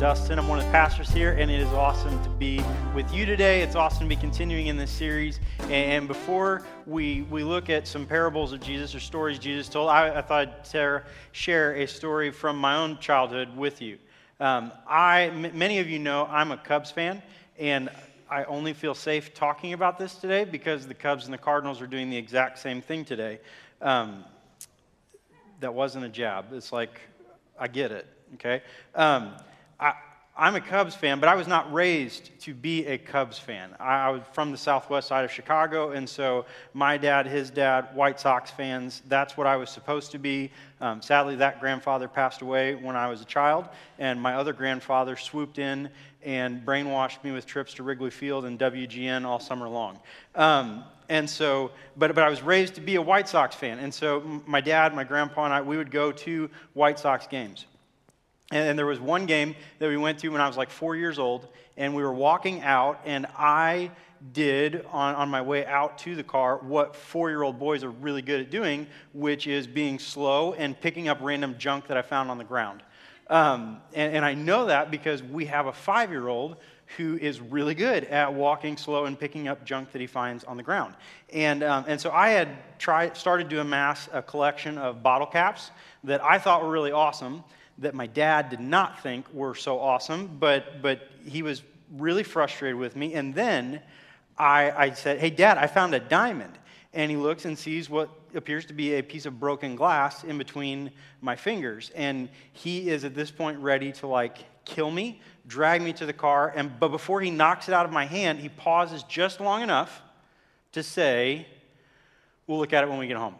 Dustin. I'm one of the pastors here, and it is awesome to be with you today. It's awesome to be continuing in this series. And before we, we look at some parables of Jesus or stories Jesus told, I, I thought I'd share, a story from my own childhood with you. Um, I, m- many of you know I'm a Cubs fan, and I only feel safe talking about this today because the Cubs and the Cardinals are doing the exact same thing today. Um, that wasn't a jab. It's like, I get it okay? Um, I, I'm a Cubs fan, but I was not raised to be a Cubs fan. I, I, was from the southwest side of Chicago, and so my dad, his dad, White Sox fans, that's what I was supposed to be. Um, sadly, that grandfather passed away when I was a child, and my other grandfather swooped in and brainwashed me with trips to Wrigley Field and WGN all summer long. Um, and so, but, but I was raised to be a White Sox fan. And so my dad, my grandpa, and I, we would go to White Sox games. And there was one game that we went to when I was like four years old, and we were walking out, and I did on, on my way out to the car what four year old boys are really good at doing, which is being slow and picking up random junk that I found on the ground. Um, and, and I know that because we have a five year old who is really good at walking slow and picking up junk that he finds on the ground. And, um, and so I had tried, started to amass a collection of bottle caps that I thought were really awesome that my dad did not think were so awesome, but, but he was really frustrated with me. And then I, I said, Hey, Dad, I found a diamond. And he looks and sees what appears to be a piece of broken glass in between my fingers. And he is at this point ready to like kill me, drag me to the car. And, but before he knocks it out of my hand, he pauses just long enough to say, We'll look at it when we get home.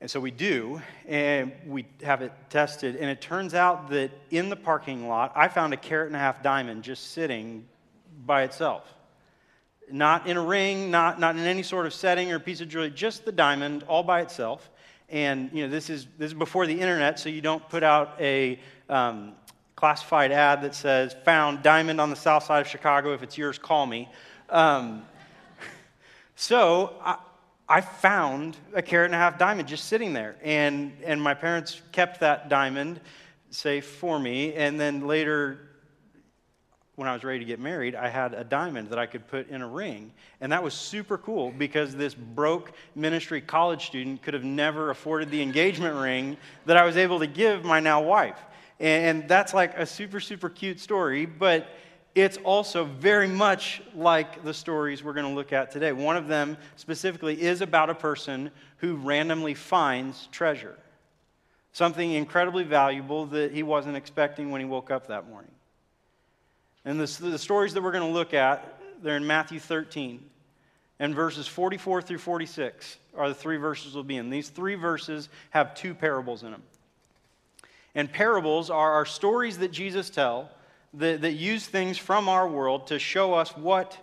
And so we do, and we have it tested. And it turns out that in the parking lot, I found a carat and a half diamond just sitting by itself. Not in a ring, not, not in any sort of setting or piece of jewelry, just the diamond all by itself. And you know, this is, this is before the internet, so you don't put out a um, classified ad that says, found diamond on the south side of Chicago. If it's yours, call me. Um, so I, I found a carat and a half diamond just sitting there. And, and my parents kept that diamond safe for me. And then later, when I was ready to get married, I had a diamond that I could put in a ring. And that was super cool because this broke ministry college student could have never afforded the engagement ring that I was able to give my now wife. And that's like a super, super cute story. But it's also very much like the stories we're going to look at today. One of them specifically is about a person who randomly finds treasure, something incredibly valuable that he wasn't expecting when he woke up that morning. And the, stories that we're going to look at, they're in Matthew 13. And verses 44 through 46 are the three verses we'll be in. These three verses have two parables in them. And parables are, are stories that Jesus tells that, that use things from our world to show us what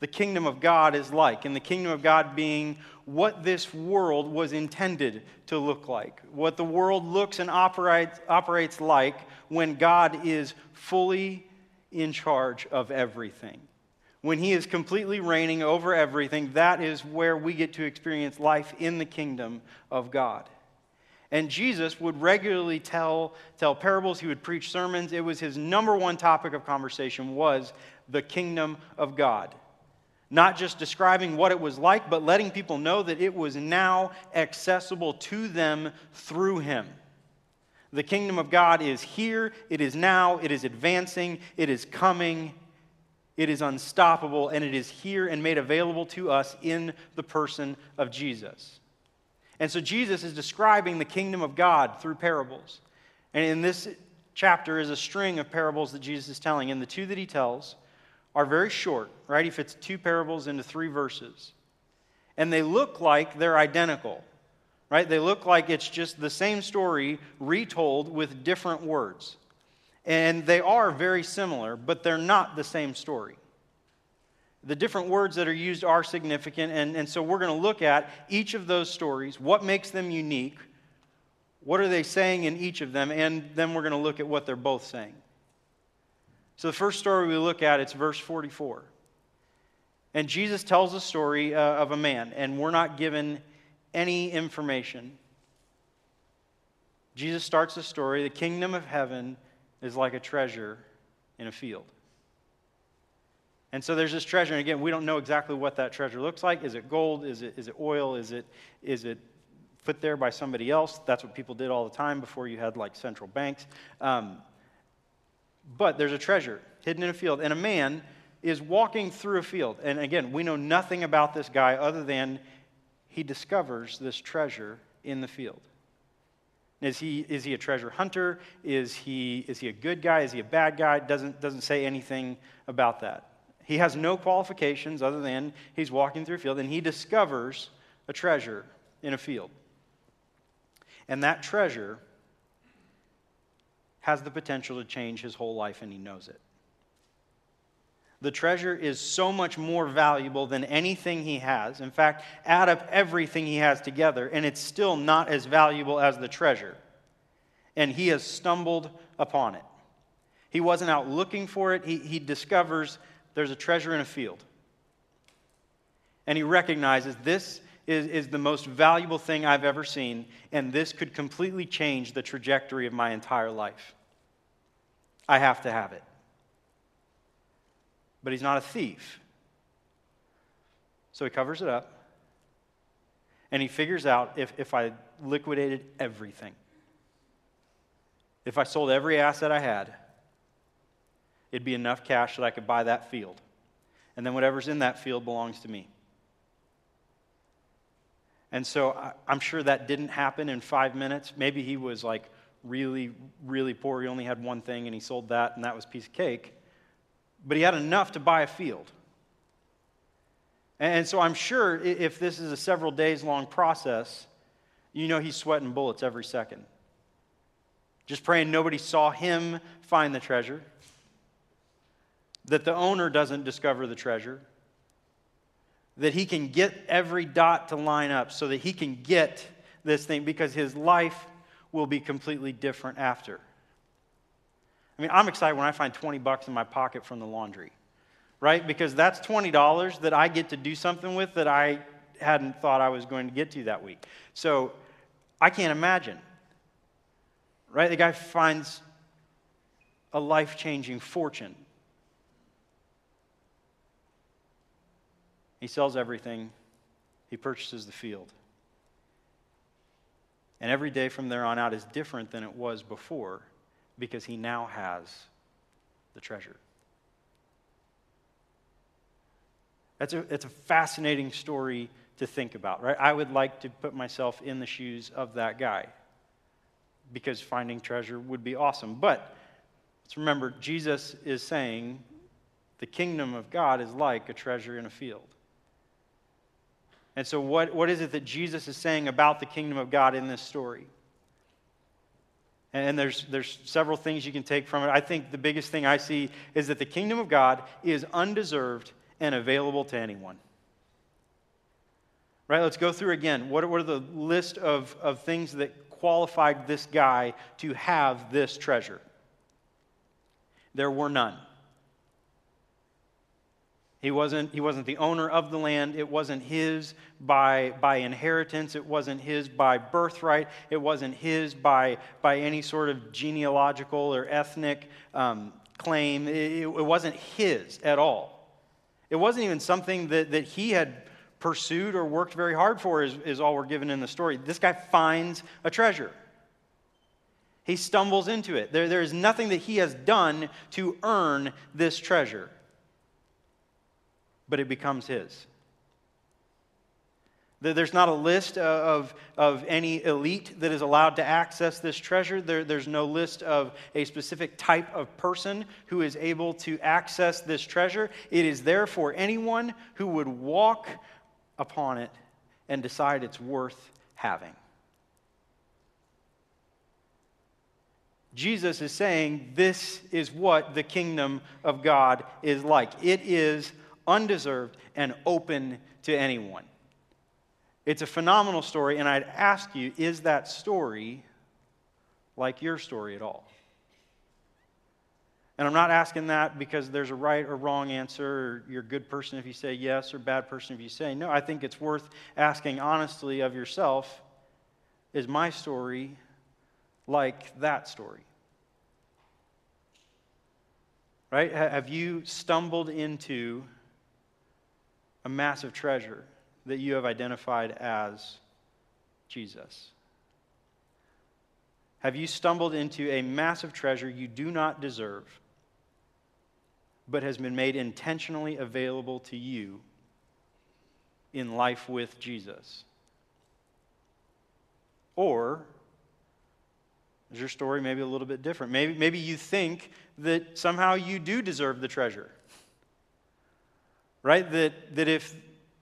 the kingdom of God is like. And the kingdom of God being what this world was intended to look like, what the world looks and operates, operates like when God is fully in charge of everything. When he is completely reigning over everything, that is where we get to experience life in the kingdom of God. And Jesus would regularly tell, tell parables, he would preach sermons. It was his number one topic of conversation was the kingdom of God. Not just describing what it was like, but letting people know that it was now accessible to them through him. The kingdom of God is here, it is now, it is advancing, it is coming, it is unstoppable, and it is here and made available to us in the person of Jesus. And so Jesus is describing the kingdom of God through parables. And in this chapter is a string of parables that Jesus is telling. And the two that he tells are very short, right? He fits two parables into three verses. And they look like they're identical, right? They look like it's just the same story retold with different words. And they are very similar, but they're not the same story. The different words that are used are significant, and, and so we're going to look at each of those stories, what makes them unique, what are they saying in each of them, and then we're going to look at what they're both saying. So the first story we look at, it's verse 44. And Jesus tells a story uh, of a man, and we're not given any information. Jesus starts the story the kingdom of heaven is like a treasure in a field. And so there's this treasure, and again, we don't know exactly what that treasure looks like. Is it gold? Is it, is it oil? Is it, is it put there by somebody else? That's what people did all the time before you had like central banks. Um, but there's a treasure hidden in a field, and a man is walking through a field. And again, we know nothing about this guy other than he discovers this treasure in the field. Is he, is he a treasure hunter? Is he, is he a good guy? Is he a bad guy? Doesn't, doesn't say anything about that. He has no qualifications other than he's walking through a field and he discovers a treasure in a field. And that treasure has the potential to change his whole life, and he knows it. The treasure is so much more valuable than anything he has. In fact, add up everything he has together, and it's still not as valuable as the treasure. And he has stumbled upon it. He wasn't out looking for it, he, he discovers there's a treasure in a field. And he recognizes this is, is the most valuable thing I've ever seen, and this could completely change the trajectory of my entire life. I have to have it but he's not a thief. So he covers it up and he figures out if, if I liquidated everything, if I sold every asset I had, it'd be enough cash that I could buy that field. And then whatever's in that field belongs to me. And so I'm sure that didn't happen in five minutes. Maybe he was like really, really poor. He only had one thing and he sold that, and that was piece of cake but he had enough to buy a field. And so I'm sure if this is a several days long process, you know he's sweating bullets every second. Just praying nobody saw him find the treasure, that the owner doesn't discover the treasure, that he can get every dot to line up so that he can get this thing because his life will be completely different after. I mean, I'm excited when I find 20 bucks in my pocket from the laundry, right? Because that's $20 that I get to do something with that I hadn't thought I was going to get to that week. So I can't imagine, right? The guy finds a life changing fortune. He sells everything, he purchases the field. And every day from there on out is different than it was before because he now has the treasure. That's a, it's a fascinating story to think about, right? I would like to put myself in the shoes of that guy because finding treasure would be awesome. But let's remember, Jesus is saying the kingdom of God is like a treasure in a field. And so, what, what is it that Jesus is saying about the kingdom of God in this story? And there's, there's several things you can take from it. I think the biggest thing I see is that the kingdom of God is undeserved and available to anyone. Right? Let's go through again. What what are the list of, of things that qualified this guy to have this treasure? There were none. He wasn't, he wasn't the owner of the land. It wasn't his by, by inheritance. It wasn't his by birthright. It wasn't his by, by any sort of genealogical or ethnic um, claim. It, it wasn't his at all. It wasn't even something that, that he had pursued or worked very hard for, is, is all we're given in the story. This guy finds a treasure. He stumbles into it. There, there is nothing that he has done to earn this treasure but it becomes his. There's not a list uh, of, of any elite that is allowed to access this treasure. There, there's no list of a specific type of person who is able to access this treasure. It is there for anyone who would walk upon it and decide it's worth having. Jesus is saying this is what the kingdom of God is like. It is undeserved, and open to anyone. It's a phenomenal story, and I'd ask you is that story like your story at all? And I'm not asking that because there's a right or wrong answer, or you're a good person if you say yes, or bad person if you say no. I think it's worth asking honestly of yourself is my story like that story? Right? Have you stumbled into a massive treasure that you have identified as Jesus? Have you stumbled into a massive treasure you do not deserve, but has been made intentionally available to you in life with Jesus? Or is your story maybe a little bit different? Maybe, maybe you think that somehow you do deserve the treasure. Right? That, that if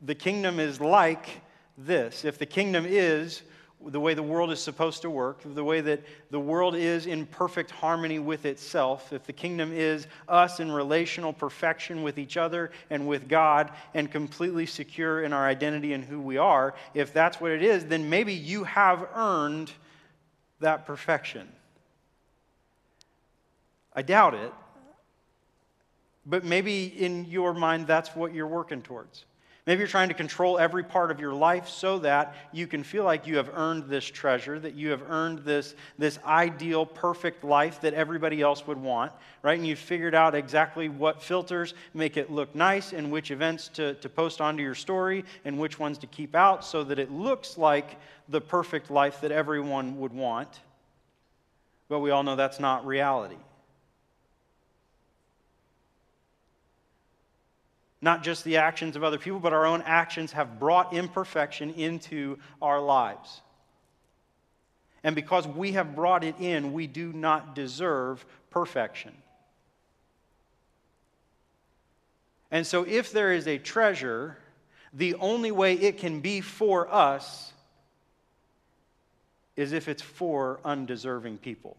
the kingdom is like this, if the kingdom is the way the world is supposed to work, the way that the world is in perfect harmony with itself, if the kingdom is us in relational perfection with each other and with God and completely secure in our identity and who we are, if that's what it is, then maybe you have earned that perfection. I doubt it, but maybe in your mind that's what you're working towards. Maybe you're trying to control every part of your life so that you can feel like you have earned this treasure, that you have earned this, this ideal, perfect life that everybody else would want, right? And you've figured out exactly what filters make it look nice and which events to, to post onto your story and which ones to keep out so that it looks like the perfect life that everyone would want. But we all know that's not reality. Not just the actions of other people, but our own actions have brought imperfection into our lives. And because we have brought it in, we do not deserve perfection. And so, if there is a treasure, the only way it can be for us is if it's for undeserving people.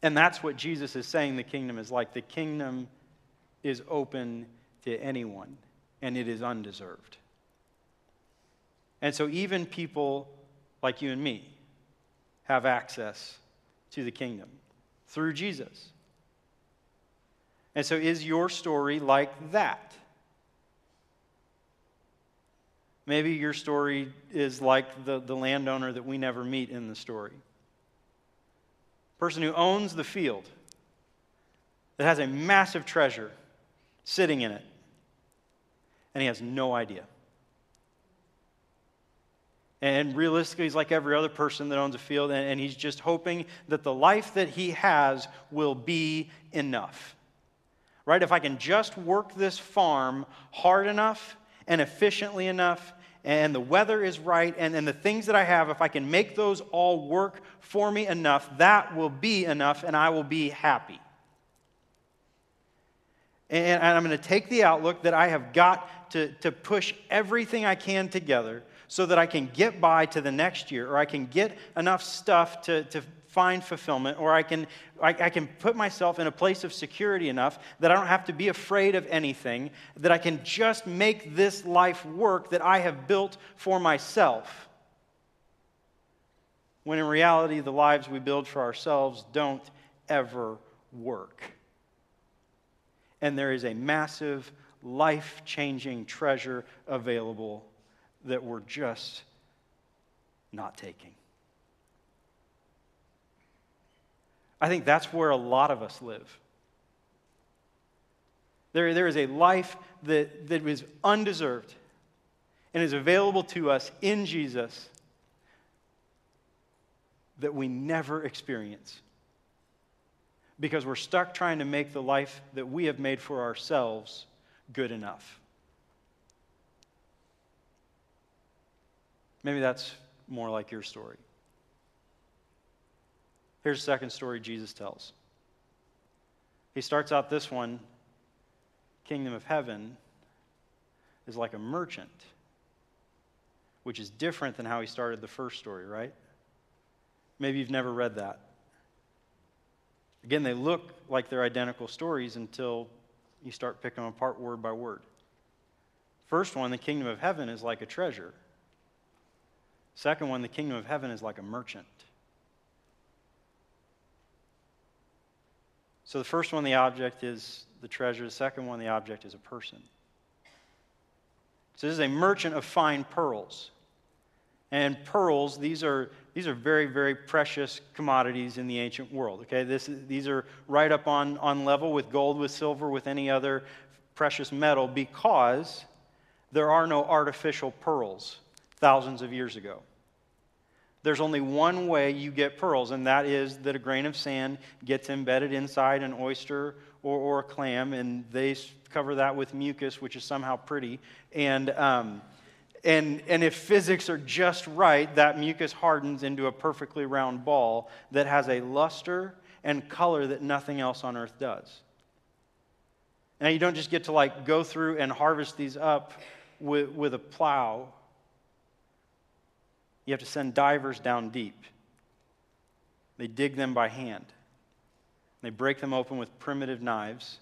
And that's what Jesus is saying the kingdom is like. The kingdom is open to anyone, and it is undeserved. And so, even people like you and me have access to the kingdom through Jesus. And so, is your story like that? Maybe your story is like the, the landowner that we never meet in the story. Person who owns the field, that has a massive treasure sitting in it, and he has no idea. And realistically, he's like every other person that owns a field, and, he's just hoping that the life that he has will be enough. Right? If I can just work this farm hard enough and efficiently enough, and the weather is right, and, and the things that I have, if I can make those all work for me enough, that will be enough, and I will be happy. And I'm going to take the outlook that I have got to, to push everything I can together so that I can get by to the next year, or I can get enough stuff to, to find fulfillment, or I can, I, I, can put myself in a place of security enough that I don't have to be afraid of anything, that I can just make this life work that I have built for myself. When in reality, the lives we build for ourselves don't ever work and there is a massive, life changing treasure available that we're just not taking. I think that's where a lot of us live. There, there is a life that, that is undeserved and is available to us in Jesus that we never experience because we're stuck trying to make the life that we have made for ourselves good enough. Maybe that's more like your story. Here's the second story Jesus tells. He starts out this one Kingdom of Heaven is like a merchant, which is different than how he started the first story, right? Maybe you've never read that. Again, they look like they're identical stories until you start picking them apart word by word. First one, the kingdom of heaven is like a treasure. Second one, the kingdom of heaven is like a merchant. So the first one, the object is the treasure. The second one, the object is a person. So this is a merchant of fine pearls. And pearls, these are, these are very, very precious commodities in the ancient world. Okay, this, these are right up on, on level with gold, with silver, with any other precious metal because there are no artificial pearls thousands of years ago. There's only one way you get pearls, and that is that a grain of sand gets embedded inside an oyster or, or a clam, and they cover that with mucus, which is somehow pretty. And, um, and, and if physics are just right, that mucus hardens into a perfectly round ball that has a luster and color that nothing else on earth does. Now, you don't just get to like go through and harvest these up with, with a plow. You have to send divers down deep. They dig them by hand. They break them open with primitive knives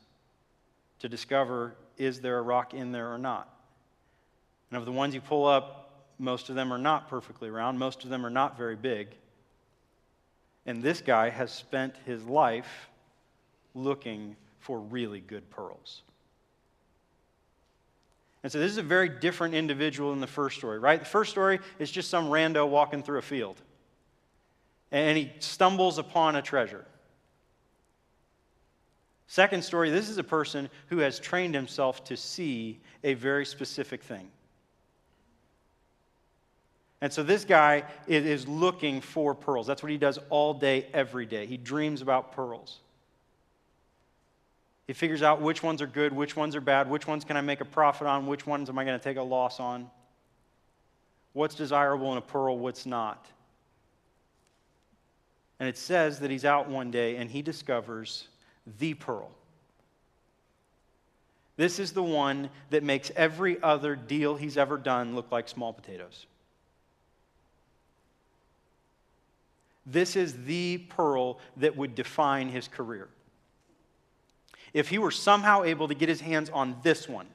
to discover is there a rock in there or not. And of the ones you pull up, most of them are not perfectly round, most of them are not very big. And this guy has spent his life looking for really good pearls. And so this is a very different individual in the first story, right? The first story is just some rando walking through a field. And he stumbles upon a treasure. Second story, this is a person who has trained himself to see a very specific thing. And so this guy is looking for pearls. That's what he does all day, every day. He dreams about pearls. He figures out which ones are good, which ones are bad, which ones can I make a profit on, which ones am I going to take a loss on. What's desirable in a pearl, what's not. And it says that he's out one day and he discovers the pearl. This is the one that makes every other deal he's ever done look like small potatoes. This is the pearl that would define his career if he were somehow able to get his hands on this one,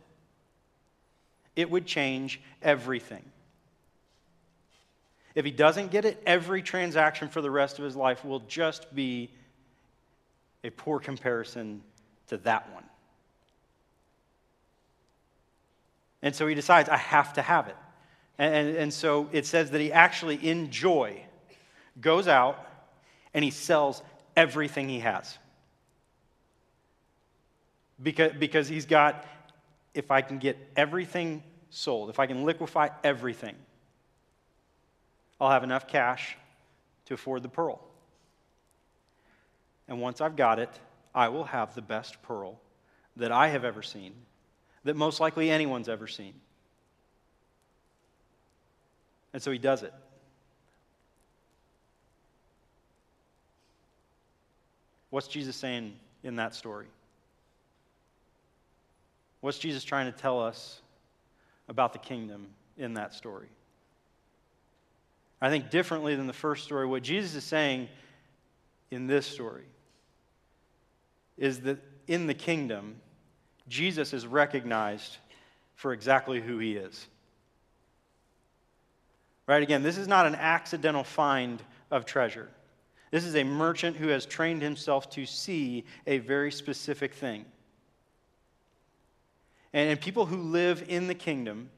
it would change everything. If he doesn't get it, every transaction for the rest of his life will just be a poor comparison to that one. And so he decides, I have to have it. And, and, and, so it says that he actually, in joy, goes out and he sells everything he has because, because he's got, if I can get everything sold, if I can liquefy everything, I'll have enough cash to afford the pearl. And once I've got it, I will have the best pearl that I have ever seen, that most likely anyone's ever seen. And so he does it. What's Jesus saying in that story? What's Jesus trying to tell us about the kingdom in that story? I think differently than the first story, what Jesus is saying in this story is that in the kingdom, Jesus is recognized for exactly who he is. Right? Again, this is not an accidental find of treasure. This is a merchant who has trained himself to see a very specific thing. And people who live in the kingdom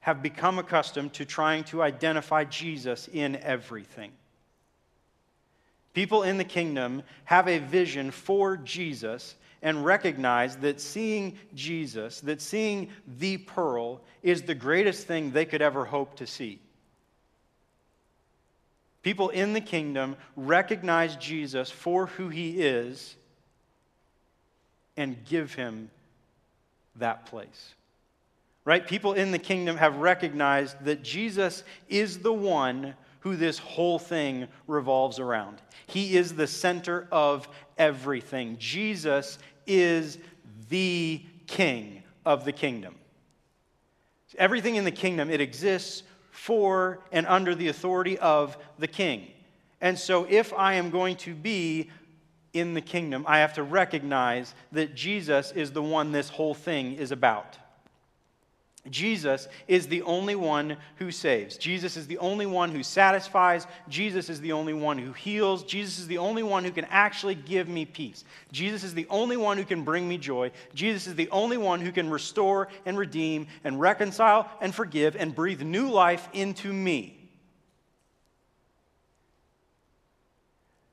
have become accustomed to trying to identify Jesus in everything. People in the kingdom have a vision for Jesus and recognize that seeing Jesus, that seeing the pearl, is the greatest thing they could ever hope to see. People in the kingdom recognize Jesus for who he is and give him that place. Right? People in the kingdom have recognized that Jesus is the one who this whole thing revolves around. He is the center of everything. Jesus is the king of the kingdom. Everything in the kingdom, it exists for and under the authority of the king. And so, if I am going to be in the kingdom, I have to recognize that Jesus is the one this whole thing is about. Jesus is the only one who saves. Jesus is the only one who satisfies. Jesus is the only one who heals. Jesus is the only one who can actually give me peace. Jesus is the only one who can bring me joy. Jesus is the only one who can restore and redeem and reconcile and forgive and breathe new life into me.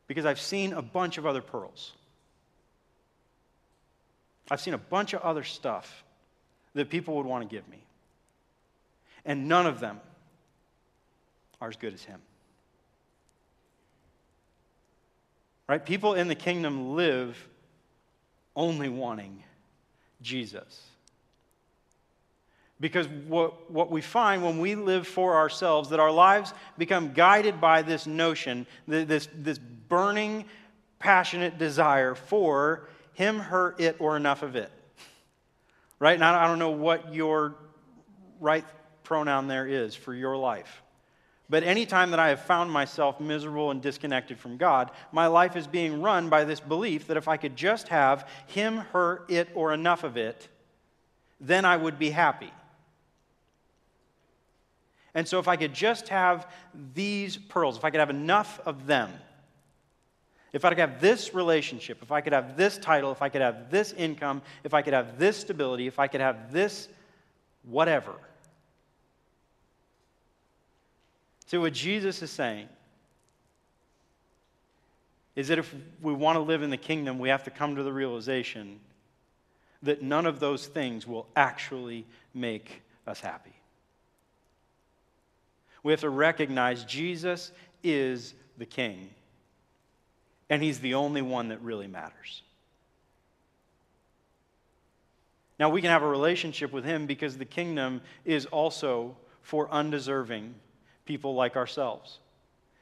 Because I've seen a bunch of other pearls. I've seen a bunch of other stuff that people would want to give me. And none of them are as good as him. Right? People in the kingdom live only wanting Jesus. Because what, what we find when we live for ourselves, that our lives become guided by this notion, this, this burning, passionate desire for him, her, it, or enough of it right? And I don't know what your right pronoun there is for your life. But anytime that I have found myself miserable and disconnected from God, my life is being run by this belief that if I could just have him, her, it, or enough of it, then I would be happy. And so if I could just have these pearls, if I could have enough of them, if I could have this relationship, if I could have this title, if I could have this income, if I could have this stability, if I could have this whatever. So, what Jesus is saying is that if we want to live in the kingdom, we have to come to the realization that none of those things will actually make us happy. We have to recognize Jesus is the king and he's the only one that really matters. Now, we can have a relationship with him because the kingdom is also for undeserving people like ourselves.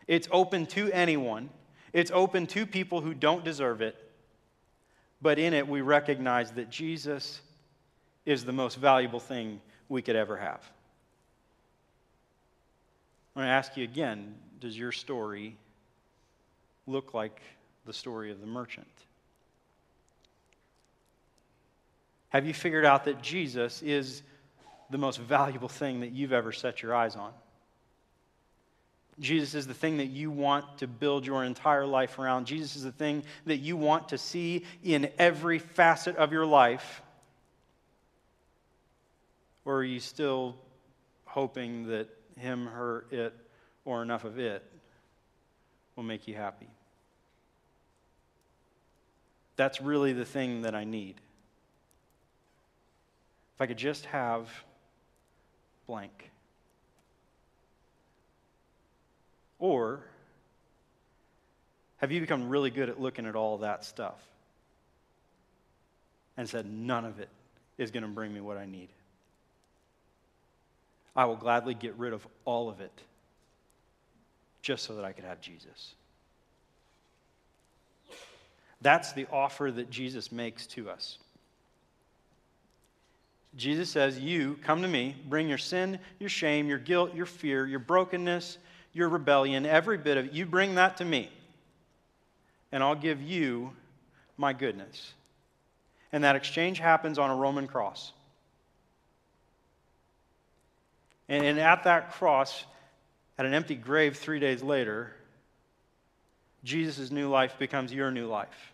It's open to anyone, it's open to people who don't deserve it, but in it we recognize that Jesus is the most valuable thing we could ever have. I'm going to ask you again does your story look like the story of the merchant? Have you figured out that Jesus is the most valuable thing that you've ever set your eyes on? Jesus is the thing that you want to build your entire life around. Jesus is the thing that you want to see in every facet of your life. Or are you still hoping that him, her, it, or enough of it will make you happy? That's really the thing that I need. If I could just have blank. Or have you become really good at looking at all that stuff and said, none of it is going to bring me what I need? I will gladly get rid of all of it just so that I could have Jesus. That's the offer that Jesus makes to us. Jesus says, You come to me, bring your sin, your shame, your guilt, your fear, your brokenness, your rebellion, every bit of it. You bring that to me, and I'll give you my goodness. And that exchange happens on a Roman cross. And at that cross, at an empty grave three days later, Jesus' new life becomes your new life.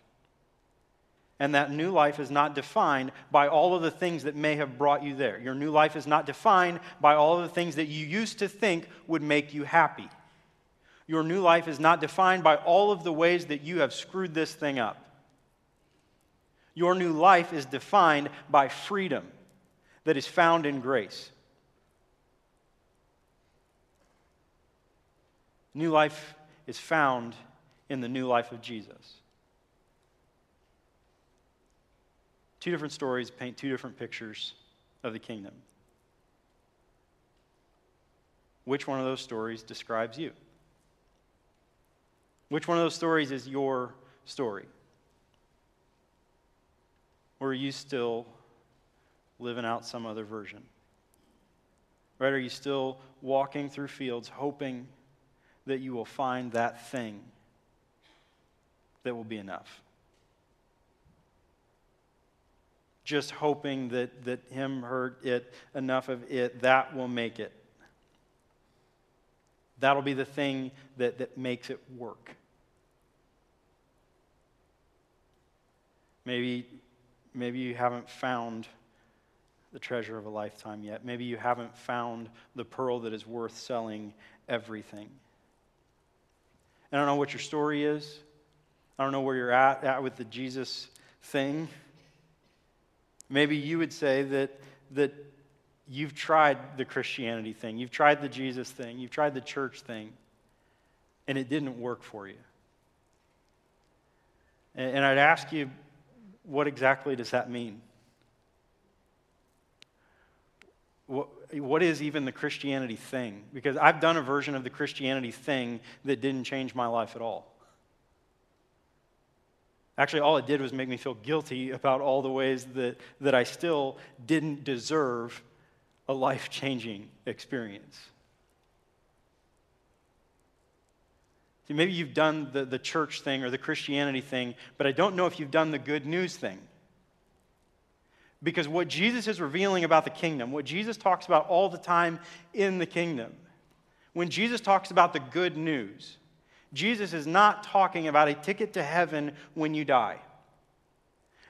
And that new life is not defined by all of the things that may have brought you there. Your new life is not defined by all of the things that you used to think would make you happy. Your new life is not defined by all of the ways that you have screwed this thing up. Your new life is defined by freedom that is found in grace. New life is found in the new life of Jesus. Two different stories paint two different pictures of the kingdom. Which one of those stories describes you? Which one of those stories is your story? Or are you still living out some other version? Right? Are you still walking through fields hoping that you will find that thing that will be enough. just hoping that, that him heard it, enough of it, that will make it. That'll be the thing that, that makes it work. Maybe, maybe you haven't found the treasure of a lifetime yet. Maybe you haven't found the pearl that is worth selling everything. I don't know what your story is. I don't know where you're at, at with the Jesus thing. Maybe you would say that, that you've tried the Christianity thing, you've tried the Jesus thing, you've tried the church thing, and it didn't work for you. And, and I'd ask you, what exactly does that mean? What, what is even the Christianity thing? Because I've done a version of the Christianity thing that didn't change my life at all. Actually, all it did was make me feel guilty about all the ways that, that I still didn't deserve a life changing experience. See, maybe you've done the, the church thing or the Christianity thing, but I don't know if you've done the good news thing. Because what Jesus is revealing about the kingdom, what Jesus talks about all the time in the kingdom, when Jesus talks about the good news, Jesus is not talking about a ticket to heaven when you die.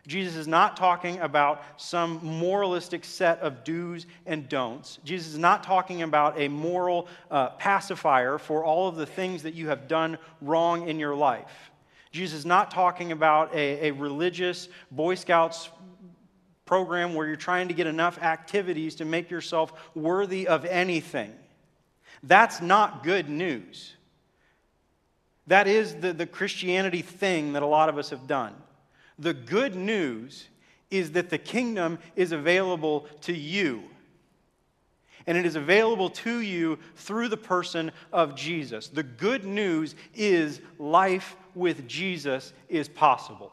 Jesus is not talking about some moralistic set of do's and don'ts. Jesus is not talking about a moral uh, pacifier for all of the things that you have done wrong in your life. Jesus is not talking about a, a religious Boy Scouts program where you're trying to get enough activities to make yourself worthy of anything. That's not good news. That is the, the Christianity thing that a lot of us have done. The good news is that the kingdom is available to you. And it is available to you through the person of Jesus. The good news is life with Jesus is possible.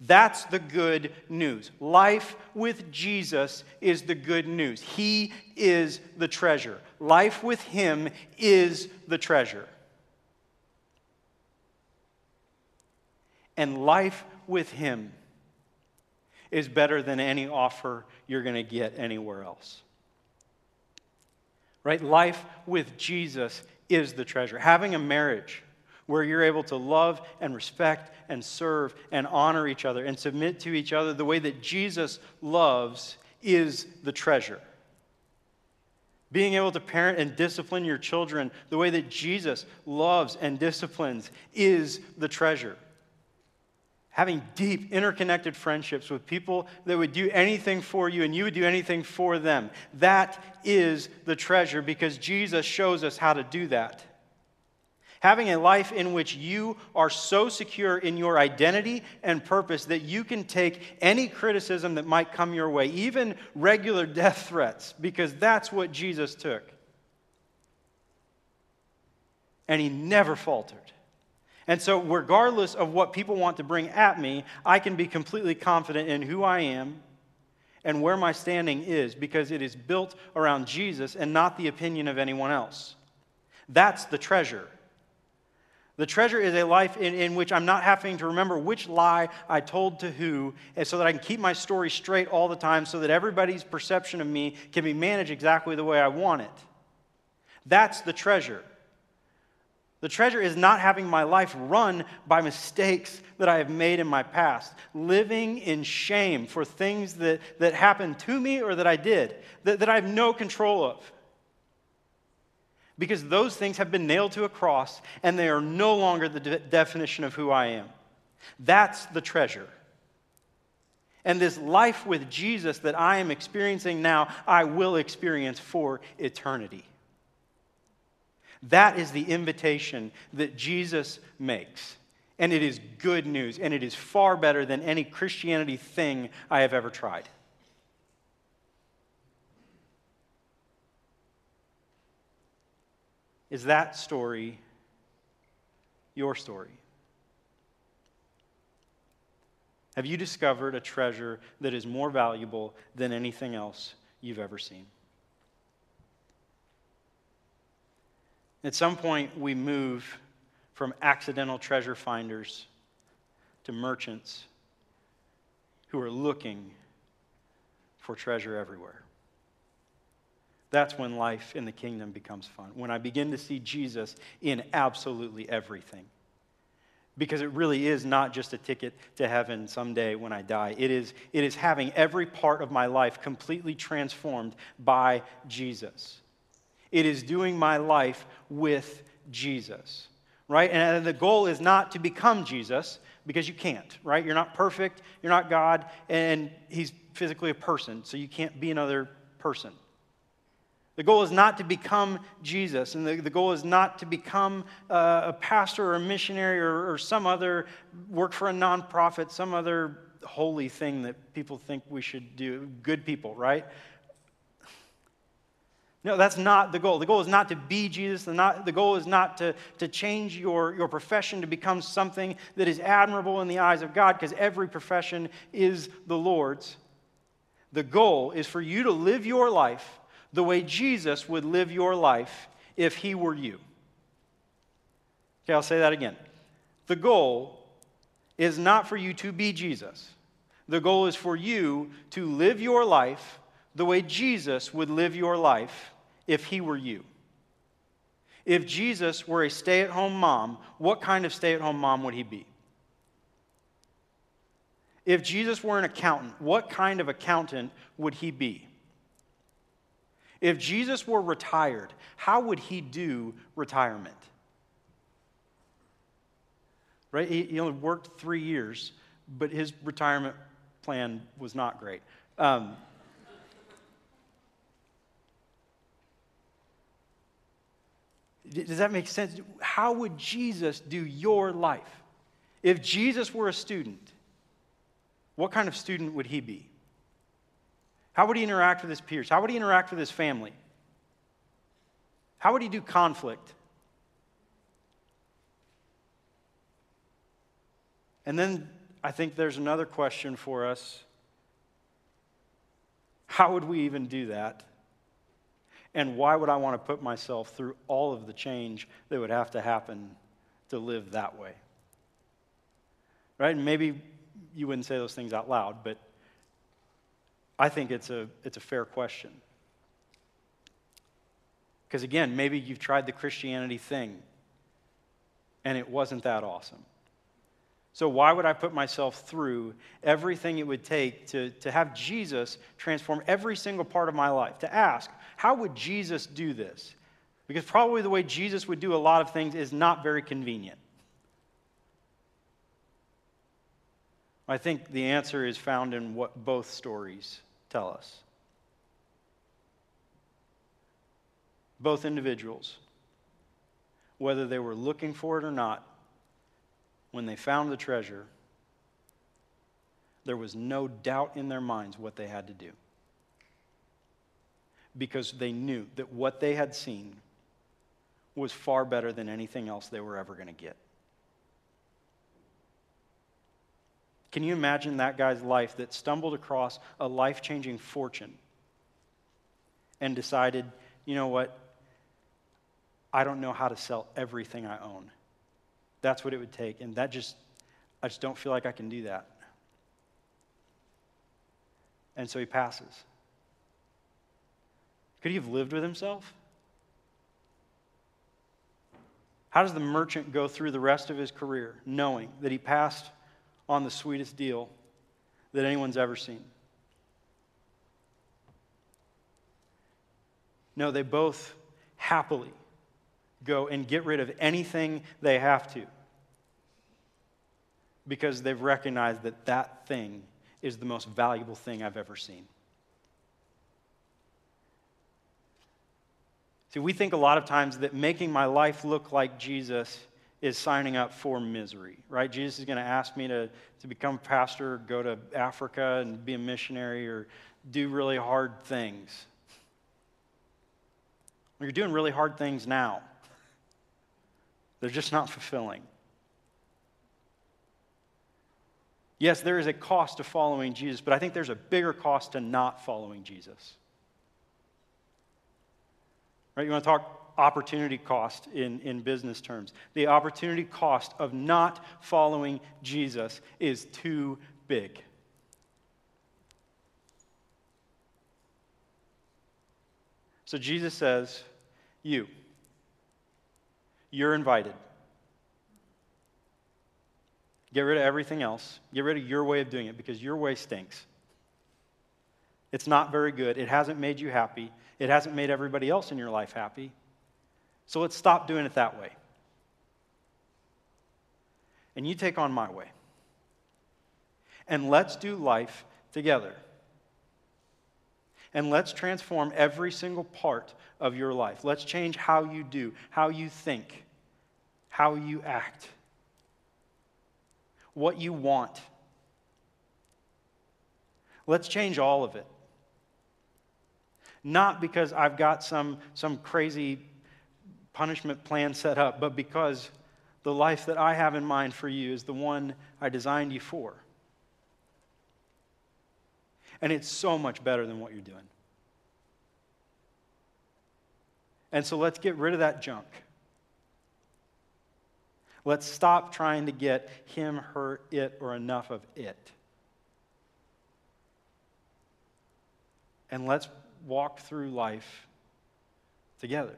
That's the good news. Life with Jesus is the good news. He is the treasure. Life with Him is the treasure. And life with Him is better than any offer you're going to get anywhere else. Right? Life with Jesus is the treasure. Having a marriage where you're able to love and respect and serve and honor each other and submit to each other the way that Jesus loves is the treasure. Being able to parent and discipline your children the way that Jesus loves and disciplines is the treasure having deep, interconnected friendships with people that would do anything for you and you would do anything for them. That is the treasure because Jesus shows us how to do that. Having a life in which you are so secure in your identity and purpose that you can take any criticism that might come your way, even regular death threats, because that's what Jesus took. And he never faltered. And so, regardless of what people want to bring at me, I can be completely confident in who I am and where my standing is because it is built around Jesus and not the opinion of anyone else. That's the treasure. The treasure is a life in, in which I'm not having to remember which lie I told to who, and so that I can keep my story straight all the time so that everybody's perception of me can be managed exactly the way I want it. That's the treasure. The treasure is not having my life run by mistakes that I have made in my past, living in shame for things that, that happened to me or that I did, that, that I have no control of. Because those things have been nailed to a cross and they are no longer the de- definition of who I am. That's the treasure. And this life with Jesus that I am experiencing now, I will experience for eternity. That is the invitation that Jesus makes. And it is good news, and it is far better than any Christianity thing I have ever tried. Is that story your story? Have you discovered a treasure that is more valuable than anything else you've ever seen? At some point, we move from accidental treasure finders to merchants who are looking for treasure everywhere. That's when life in the kingdom becomes fun. When I begin to see Jesus in absolutely everything. Because it really is not just a ticket to heaven someday when I die. It is, it is having every part of my life completely transformed by Jesus. It is doing my life with Jesus, right? And the goal is not to become Jesus because you can't, right? You're not perfect, you're not God, and He's physically a person, so you can't be another person. The goal is not to become Jesus, and the, the goal is not to become uh, a pastor or a missionary or, or some other, work for a nonprofit, some other holy thing that people think we should do. Good people, right? No, that's not the goal. The goal is not to be Jesus. The, not, the goal is not to, to change your, your profession to become something that is admirable in the eyes of God, because every profession is the Lord's. The goal is for you to live your life the way Jesus would live your life if he were you. Okay, I'll say that again. The goal is not for you to be Jesus. The goal is for you to live your life the way Jesus would live your life if he were you. If Jesus were a stay at home mom, what kind of stay at home mom would he be? If Jesus were an accountant, what kind of accountant would he be? If Jesus were retired, how would he do retirement? Right? He, only worked three years, but his retirement plan was not great. Um, does that make sense? How would Jesus do your life? If Jesus were a student, what kind of student would he be? How would he interact with his peers? How would he interact with his family? How would he do conflict? And then I think there's another question for us. How would we even do that? And why would I want to put myself through all of the change that would have to happen to live that way? Right? And maybe you wouldn't say those things out loud, but I think it's a, it's a fair question. Because again, maybe you've tried the Christianity thing and it wasn't that awesome. So, why would I put myself through everything it would take to, to have Jesus transform every single part of my life? To ask, how would Jesus do this? Because probably the way Jesus would do a lot of things is not very convenient. I think the answer is found in what both stories tell us. Both individuals, whether they were looking for it or not, when they found the treasure, there was no doubt in their minds what they had to do. Because they knew that what they had seen was far better than anything else they were ever going to get. Can you imagine that guy's life that stumbled across a life changing fortune and decided, you know what? I don't know how to sell everything I own. That's what it would take. And that just, I just don't feel like I can do that. And so he passes. Could he have lived with himself? How does the merchant go through the rest of his career knowing that he passed on the sweetest deal that anyone's ever seen. No, they both happily go and get rid of anything they have to because they've recognized that that thing is the most valuable thing I've ever seen. See, we think a lot of times that making my life look like Jesus is signing up for misery, right? Jesus is going to ask me to, to become a pastor, go to Africa and be a missionary, or do really hard things. You're doing really hard things now, they're just not fulfilling. Yes, there is a cost to following Jesus, but I think there's a bigger cost to not following Jesus. Right? You want to talk opportunity cost in, in business terms. The opportunity cost of not following Jesus is too big. So Jesus says, You, you're invited. Get rid of everything else. Get rid of your way of doing it because your way stinks. It's not very good. It hasn't made you happy. It hasn't made everybody else in your life happy. So let's stop doing it that way. And you take on my way. And let's do life together. And let's transform every single part of your life. Let's change how you do, how you think, how you act what you want. Let's change all of it. Not because I've got some, some crazy punishment plan set up, but because the life that I have in mind for you is the one I designed you for. And it's so much better than what you're doing. And so let's get rid of that junk. Let's stop trying to get him, her, it, or enough of it. And let's walk through life together.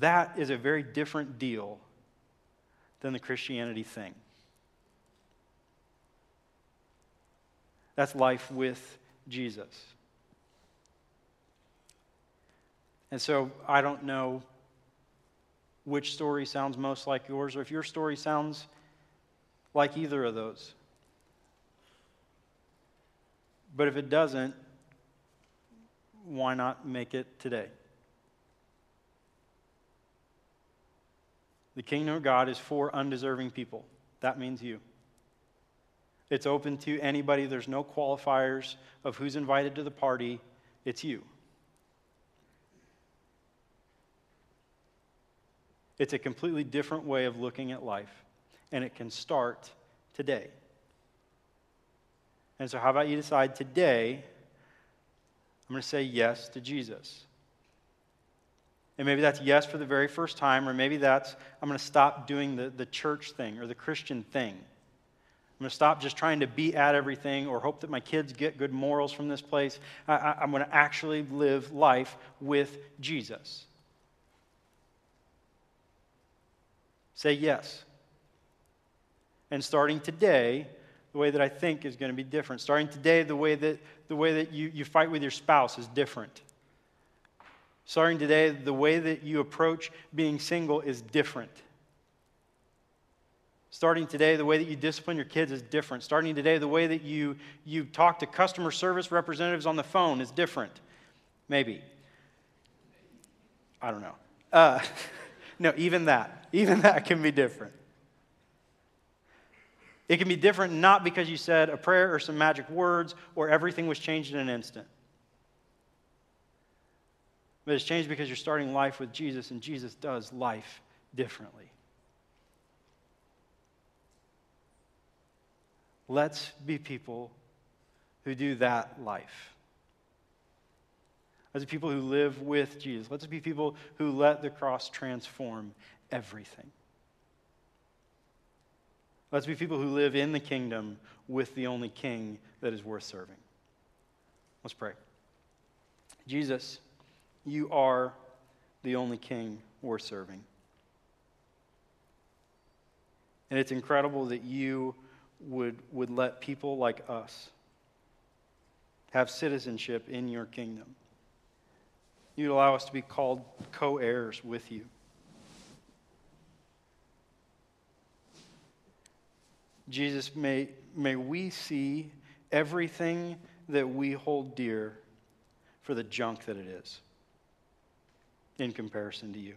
That is a very different deal than the Christianity thing. That's life with Jesus. And so I don't know which story sounds most like yours, or if your story sounds like either of those. But if it doesn't, why not make it today? The kingdom of God is for undeserving people. That means you. It's open to anybody. There's no qualifiers of who's invited to the party. It's you. It's a completely different way of looking at life, and it can start today. And so, how about you decide today, I'm going to say yes to Jesus? And maybe that's yes for the very first time, or maybe that's I'm going to stop doing the, the church thing or the Christian thing. I'm going to stop just trying to be at everything or hope that my kids get good morals from this place. I, am going to actually live life with Jesus. Say yes. And starting today, the way that I think is going to be different. Starting today, the way that, the way that you, you fight with your spouse is different. Starting today, the way that you approach being single is different. Starting today, the way that you discipline your kids is different. Starting today, the way that you, you talk to customer service representatives on the phone is different. Maybe. I don't know. Uh, no, even that. Even that can be different. It can be different not because you said a prayer or some magic words or everything was changed in an instant. But it's changed because you're starting life with Jesus, and Jesus does life differently. Let's be people who do that life. Let's be people who live with Jesus. Let's be people who let the cross transform everything. Let's be people who live in the kingdom with the only king that is worth serving. Let's pray. Jesus, you are the only king we're serving. And it's incredible that you would, would let people like us have citizenship in your kingdom. You'd allow us to be called co heirs with you. Jesus, may, may we see everything that we hold dear for the junk that it is in comparison to you.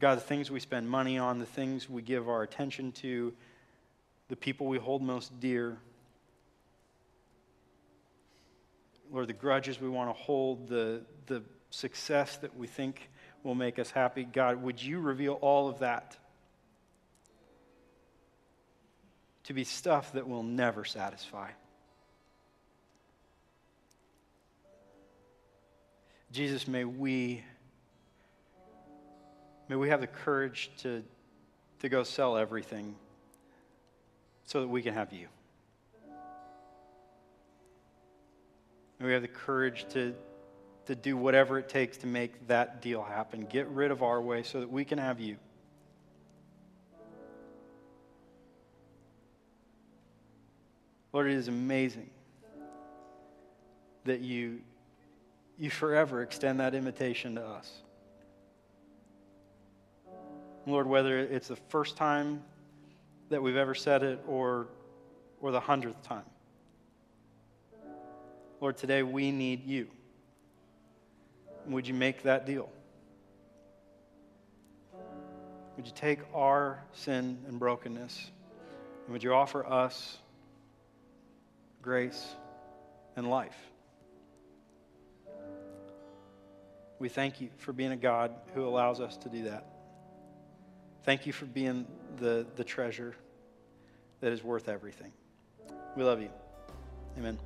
God, the things we spend money on, the things we give our attention to, the people we hold most dear, Lord, the grudges we want to hold, the, the success that we think will make us happy, God, would you reveal all of that? to be stuff that will never satisfy. Jesus, may we may we have the courage to, to go sell everything so that we can have you. May we have the courage to, to do whatever it takes to make that deal happen. Get rid of our way so that we can have you. Lord, it is amazing that you, you forever extend that invitation to us. Lord, whether it's the first time that we've ever said it or, or the hundredth time, Lord, today we need you. Would you make that deal? Would you take our sin and brokenness and would you offer us grace and life? We thank you for being a God who allows us to do that. Thank you for being the, the treasure that is worth everything. We love you. Amen.